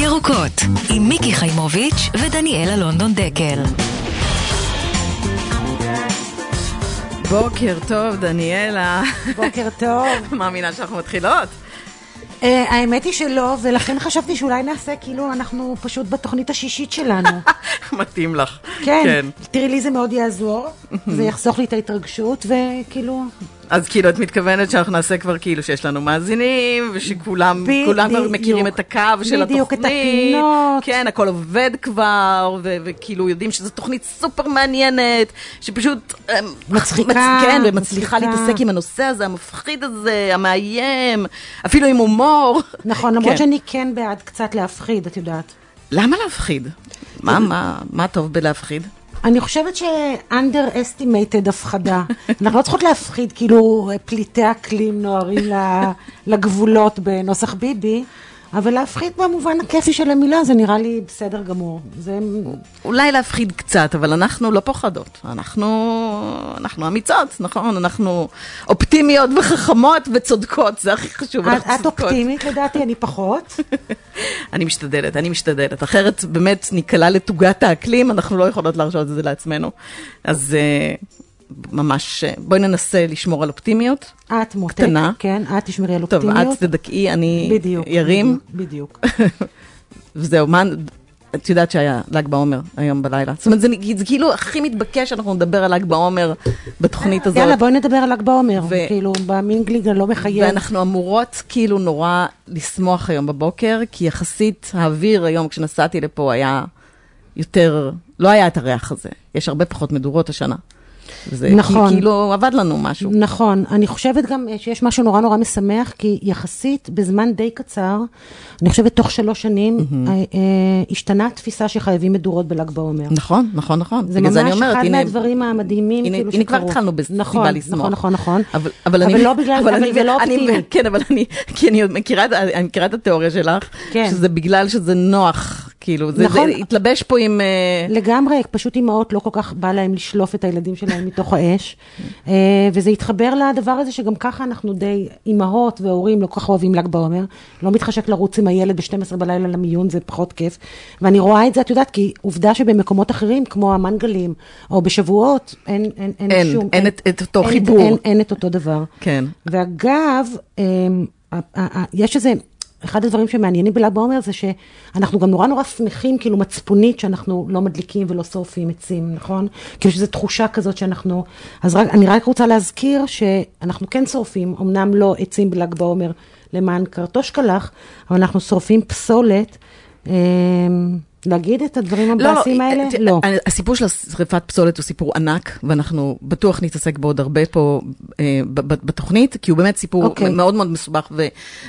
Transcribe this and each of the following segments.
ירוקות, עם מיקי חיימוביץ' ודניאלה לונדון דקל. בוקר טוב, דניאלה. בוקר טוב. מאמינה שאנחנו מתחילות? אה, האמת היא שלא, ולכן חשבתי שאולי נעשה כאילו אנחנו פשוט בתוכנית השישית שלנו. מתאים לך. כן, תראי לי זה מאוד יעזור, זה יחסוך לי את ההתרגשות, וכאילו... אז כאילו, את מתכוונת שאנחנו נעשה כבר כאילו שיש לנו מאזינים, ושכולם כולם כבר מכירים את הקו של התוכנית. בדיוק, את הפינות. כן, הכל עובד כבר, וכאילו יודעים שזו תוכנית סופר מעניינת, שפשוט... אה, מצחיקה. מצ- כן, ומצליחה. להתעסק עם הנושא הזה, המפחיד הזה, המאיים, אפילו עם הומור. נכון, למרות כן. שאני כן בעד קצת להפחיד, את יודעת. למה להפחיד? מה, מה, מה טוב בלהפחיד? אני חושבת ש-underestimated הפחדה. אנחנו לא צריכות להפחיד, כאילו פליטי אקלים נוהרים לגבולות בנוסח ביבי, אבל להפחיד במובן הכיפי של המילה, זה נראה לי בסדר גמור. זה... אולי להפחיד קצת, אבל אנחנו לא פוחדות. אנחנו, אנחנו אמיצות, נכון? אנחנו אופטימיות וחכמות וצודקות, זה הכי חשוב. את, את. אופטימית לדעתי, אני פחות. אני משתדלת, אני משתדלת. אחרת באמת ניקלע לתוגת האקלים, אנחנו לא יכולות להרשות את זה לעצמנו. אז אה, ממש, בואי ננסה לשמור על אופטימיות. את מותק, קטנה. כן, את תשמרי על טוב, אופטימיות. את תדכאי, אני בדיוק. ירים, בדיוק. וזהו, מה... את יודעת שהיה ל"ג בעומר היום בלילה. זאת אומרת, זה, זה כאילו הכי מתבקש שאנחנו נדבר על ל"ג בעומר בתוכנית הזאת. יאללה, בואי נדבר על ל"ג בעומר. ו- כאילו, במינגליג הלא מחייב. ואנחנו אמורות כאילו נורא לשמוח היום בבוקר, כי יחסית האוויר היום כשנסעתי לפה היה יותר, לא היה את הריח הזה. יש הרבה פחות מדורות השנה. זה נכון. כי, כאילו עבד לנו משהו. נכון, אני חושבת גם שיש משהו נורא נורא משמח, כי יחסית בזמן די קצר, אני חושבת תוך שלוש שנים, אה, אה, השתנה התפיסה שחייבים מדורות בל"ג בעומר. נכון, נכון, נכון. זה ממש אני אומרת, אחד הנה, מהדברים המדהימים הנה, כאילו הנה כבר שקרו. התחלנו בסיבה נכון, לשמוח. נכון, נכון, נכון. אבל, אבל, אבל אני, לא בגלל- אבל אני, זה לא אופטימי. כן, אבל אני, כי אני מכירה, אני מכירה את התיאוריה שלך, כן. שזה בגלל שזה נוח, כאילו, זה, נכון. זה התלבש פה עם... אה, לגמרי, פשוט אימהות לא כל כך בא להם לשלוף את הילדים שלהם מתוך האש. אה, וזה התחבר לדבר הזה שגם ככה אנחנו די, אימהות והורים לא כל כך אוהבים ל"ג בעומר. לא מתחשק לרוץ עם הילד ב-12 בלילה למיון, זה פחות כיף. ואני רואה את זה, את יודעת, כי עובדה שבמקומות אחרים, כמו המנגלים, או בשבועות, אין, אין, אין, אין, שום... אין את- את אותו אין, חיבור. אין, אין את אותו דבר. כן. ואגב, אמ, ה- ה- ה- יש איזה, אחד הדברים שמעניינים בל"ג בעומר זה שאנחנו גם נורא נורא שמחים, כאילו מצפונית, שאנחנו לא מדליקים ולא שורפים עצים, נכון? כאילו שזו תחושה כזאת שאנחנו... אז רק, אני רק רוצה להזכיר שאנחנו כן שורפים, אמנם לא עצים בל"ג בעומר למען קרטושקלח, אבל אנחנו שורפים פסולת. להגיד את הדברים המבאסים האלה? אה, לא. אה, הסיפור של שריפת פסולת הוא סיפור ענק, ואנחנו בטוח נתעסק בו עוד הרבה פה אה, בתוכנית, כי הוא באמת סיפור אוקיי. מאוד מאוד מסובך ו-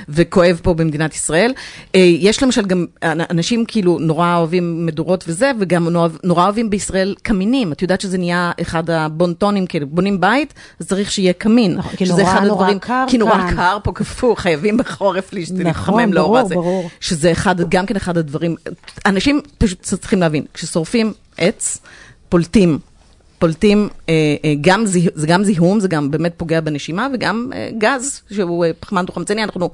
וכואב פה במדינת ישראל. אה, יש למשל גם, אנ- אנשים כאילו נורא אוהבים מדורות וזה, וגם נורא, נורא אוהבים בישראל קמינים. את יודעת שזה נהיה אחד הבונטונים, כאילו בונים בית, אז צריך שיהיה קמין. נכון, כי נורא, נורא הדברים- קר כי נורא כאן. קר פה קפוא, חייבים בחורף להשת- נכון, לאור ברור, הזה. ברור. שזה אחד, גם כן אחד הדברים, אנשים פשוט צריכים להבין, כששורפים עץ, פולטים, פולטים, אה, אה, גם זיה, זה גם זיהום, זה גם באמת פוגע בנשימה, וגם אה, גז, שהוא אה, פחמן דו-חמצני, אנחנו,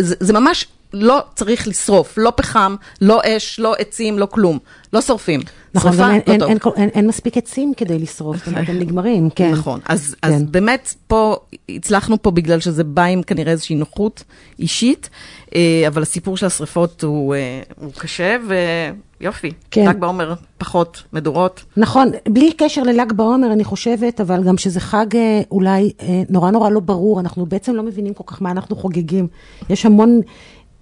זה, זה ממש לא צריך לשרוף, לא פחם, לא אש, לא עצים, לא כלום, לא שורפים. נכון, שרפה, אין, לא אין, טוב. אין, אין, אין מספיק עצים כדי לשרוף, הם נגמרים, כן. נכון, אז, כן. אז באמת פה, הצלחנו פה בגלל שזה בא עם כנראה איזושהי נוחות אישית, אה, אבל הסיפור של השריפות הוא, אה, הוא קשה, ויופי, כן. ל"ג בעומר פחות מדורות. נכון, בלי קשר לל"ג בעומר, אני חושבת, אבל גם שזה חג אה, אולי נורא נורא לא ברור, אנחנו בעצם לא מבינים כל כך מה אנחנו חוגגים. יש המון,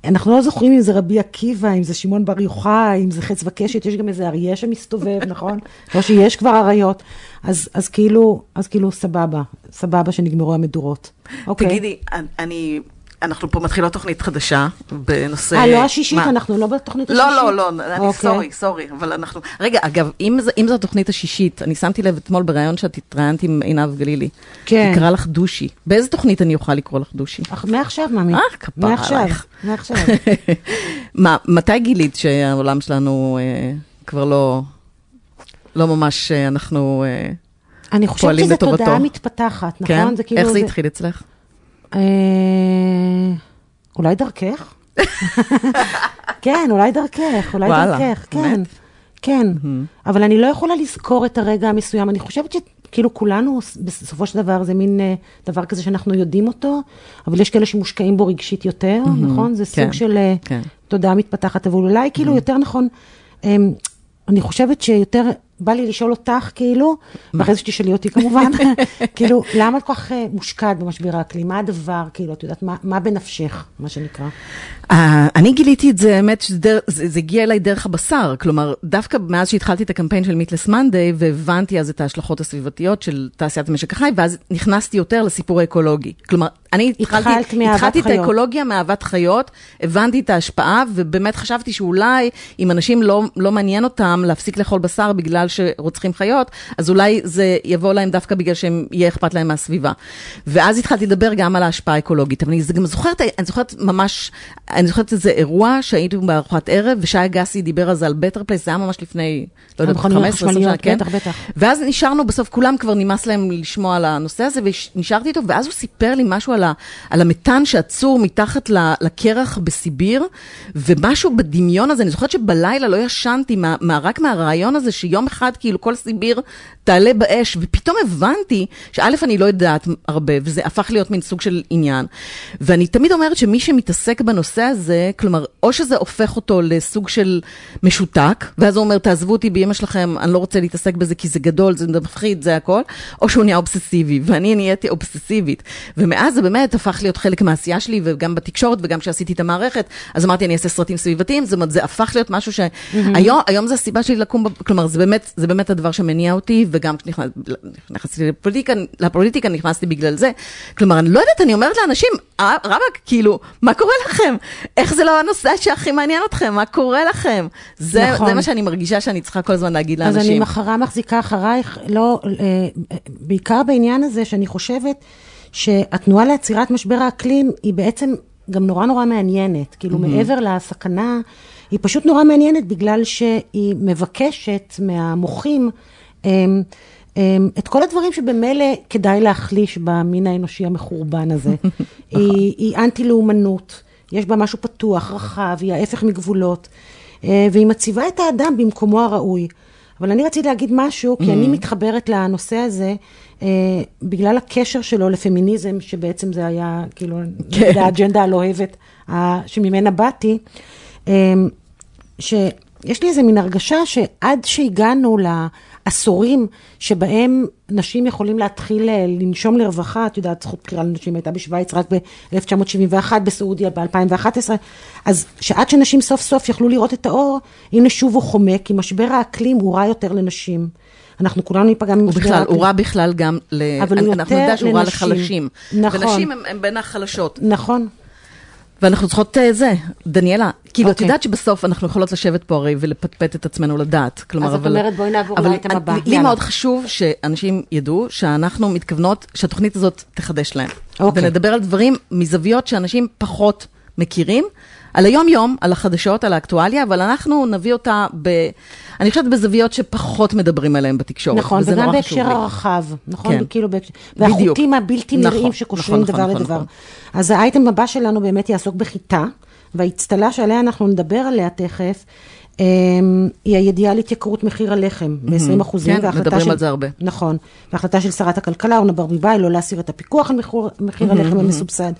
אנחנו לא זוכרים אם זה רבי עקיבא, אם זה שמעון בר יוחאי, אם זה חץ וקשת, יש גם איזה אריה שמסתובב, נכון? לא שיש כבר אריות. אז, אז כאילו, אז כאילו, סבבה, סבבה שנגמרו המדורות. אוקיי. תגידי, אני, אנחנו פה מתחילות תוכנית חדשה בנושא... אה, לא השישית, מה? אנחנו לא בתוכנית השישית? לא, לא, לא, אני אוקיי. סורי, סורי, אבל אנחנו... רגע, אגב, אם אם זו התוכנית השישית, אני שמתי לב אתמול בריאיון שאת התראיינת עם עינב גלילי. כן. קראה לך דושי. באיזה תוכנית אני אוכל לקרוא לך דושי? אך, מעכשיו, ממי. אה, כפרה מעכשיו, עלייך. מעכשיו. מה, מתי גילית שהעולם שלנו אה, כבר לא, לא ממש, אה, אנחנו... אה, אני חושבת שזו. תודעה מתפתחת, נכון? כן? זה כאילו איך זה התחיל אצלך? אה, אולי דרכך? כן, אולי דרכך, אולי וואלה, דרכך, כן. באמת? כן, אבל אני לא יכולה לזכור את הרגע המסוים. אני חושבת שכאילו כולנו, בסופו של דבר, זה מין אה, דבר כזה שאנחנו יודעים אותו, אבל יש כאלה שמושקעים בו רגשית יותר, נכון? זה כן, סוג של אה, כן. תודעה מתפתחת, אבל אולי כאילו יותר נכון, אמ, אני חושבת שיותר בא לי לשאול אותך, כאילו, ואחרי זה שתשאלי אותי כמובן, כאילו, למה את כל כך אה, מושקעת במשבר האקלים? מה הדבר, כאילו, את יודעת, מה- מה בנפשך, מה שנקרא? אה, אני גיליתי את זה, האמת, שזה הגיע אליי דרך הבשר. כלומר, דווקא מאז שהתחלתי את הקמפיין של מיטלס מנדי, והבנתי אז את ההשלכות הסביבתיות של תעשיית המשק החי, ואז נכנסתי יותר לסיפור האקולוגי. כלומר, אני התחלת התחלתי, התחלתי את. האקולוגיה מאהבת חיות, הבנתי את ההשפעה, ובאמת חשבתי שאולי, אם אנשים לא, לא מעניין אותם להפסיק לאכול בשר בגלל שרוצחים חיות, אז אולי זה יבוא להם דווקא בגלל שהם, יהיה אכפת להם מהסביבה. ואז התחלתי לדבר גם על ההשפעה האקולוגית, אבל אני גם זוכרת, אני זוכרת ממש, אני זוכרת איזה אירוע שהיינו בארוחת ערב, ושי אגסי דיבר על זה על בטר פלייס, זה היה ממש לפני, לא יודעת, המכוניות 15 20 שנה, כן? בטח, בטח. ואז נשארנו, בסוף כולם כבר נמאס להם לשמוע על הנושא הזה, ונשארתי איתו, ואז הוא סיפר לי משהו על, ה, על המתאן שעצור מתחת לקרח בסיביר, ומשהו בדמיון הזה, אני זוכרת שבלילה לא ישנתי, מה, מה, רק מהרעיון הזה שיום אחד כאילו כל סיביר תעלה באש, ופתאום הבנתי שא', אני לא יודעת הרבה, וזה הפך להיות מין סוג של עניין. ואני תמיד אומרת שמי שמתעסק בנושא הזה, כלומר, או שזה הופך אותו לסוג של משותק, ואז הוא אומר, תעזבו אותי באמא שלכם, אני לא רוצה להתעסק בזה כי זה גדול, זה מפחיד, זה הכל, או שהוא נהיה אובססיבי, ואני נהייתי אובססיבית. ומאז זה באמת הפך להיות חלק מהעשייה שלי, וגם בתקשורת, וגם כשעשיתי את המערכת, אז אמרתי, אני אעשה סרטים סביבתיים, זאת אומרת, זה הפך להיות משהו שהיום היום זה הסיבה שלי לקום, כלומר, זה באמת, זה באמת הדבר שמניע אותי, וגם כשנכנסתי לפוליטיקה, לפוליטיקה נכנסתי בגלל זה. כלומר, אני לא יודעת, אני אומרת לאנשים, "אה, רבאק, כאילו, מה קורה לכם? איך זה לא הנושא שהכי מעניין אתכם? מה קורה לכם? זה, נכון. זה מה שאני מרגישה שאני צריכה כל הזמן להגיד אז אני לאנשים. מחרה מחזיקה אחרייך, לא, אה, בעיקר בעניין הזה שאני חושבת שהתנועה לעצירת משבר האקלים היא בעצם גם נורא נורא מעניינת. כאילו מעבר לסכנה, היא פשוט נורא מעניינת בגלל שהיא מבקשת מהמוחים אמ, אמ, את כל הדברים שבמילא כדאי להחליש במין האנושי המחורבן הזה. היא, היא אנטי-לאומנות, יש בה משהו פתוח, רחב, היא ההפך מגבולות, אה, והיא מציבה את האדם במקומו הראוי. אבל אני רציתי להגיד משהו, כי אני מתחברת לנושא הזה, אה, בגלל הקשר שלו לפמיניזם, שבעצם זה היה, כאילו, כן. האג'נדה הלוהבת ה- שממנה באתי, אה, שיש לי איזה מין הרגשה שעד שהגענו לעשורים שבהם נשים יכולים להתחיל אה, לנשום לרווחה, את יודעת, זכות בחירה לנשים הייתה בשוויץ רק ב-1971, בסעודיה ב-2011, אז שעד שנשים סוף סוף יכלו לראות את האור, הנה שוב הוא חומק, כי משבר האקלים הוא רע יותר לנשים. אנחנו כולנו ניפגע ממשבר האקלים. הוא רע בכלל גם, ל... אבל הוא אנחנו נדע שהוא רע. לחלשים. נכון. ונשים הם בין החלשות. נכון. ואנחנו צריכות אה, זה, דניאלה, כאילו, את אוקיי. יודעת שבסוף אנחנו יכולות לשבת פה הרי ולפטפט את עצמנו לדעת. כלומר, אז את אבל... אומרת, בואי נעבור אבל לאייטם הבא. לי. מאוד חשוב שאנשים ידעו שאנחנו מתכוונות, שהתוכנית הזאת תחדש להם. אוקיי. ונדבר על דברים מזוויות שאנשים פחות מכירים, על היום-יום, על החדשות, על האקטואליה, אבל אנחנו נביא אותה ב... אני חושבת בזוויות שפחות מדברים עליהן בתקשורת. נכון, וזה וגם נורא חשוב בהקשר לי. הרחב, נכון? כן. כאילו, בהקשר- בדיוק. והחוטים הבלתי נראים נכון, שקושרים נכון, דבר נכון, לדבר. נכון. אז האייטם הבא שלנו באמת יעסוק בחיטה, והאצטלה שעליה אנחנו נדבר עליה תכף, אמ, היא הידיעה על התייקרות מחיר הלחם ב-20 אחוזים. כן, מדברים על זה הרבה. נכון. והחלטה של שרת הכלכלה, אורנה ברביבאי, לא להסיר את הפיקוח על מחיר, מחיר הלחם המסובסד.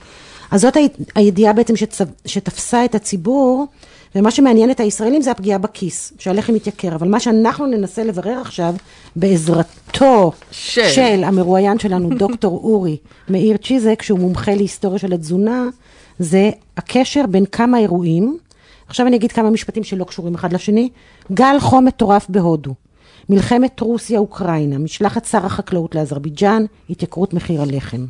אז זאת הידיעה בעצם שצ... שתפסה את הציבור, ומה שמעניין את הישראלים זה הפגיעה בכיס, שהלחם מתייקר. אבל מה שאנחנו ננסה לברר עכשיו, בעזרתו של. של המרואיין שלנו, דוקטור אורי מאיר צ'יזק, שהוא מומחה להיסטוריה של התזונה, זה הקשר בין כמה אירועים, עכשיו אני אגיד כמה משפטים שלא קשורים אחד לשני, גל חום מטורף בהודו, מלחמת רוסיה-אוקראינה, משלחת שר החקלאות לאזרבייג'אן, התייקרות מחיר הלחם.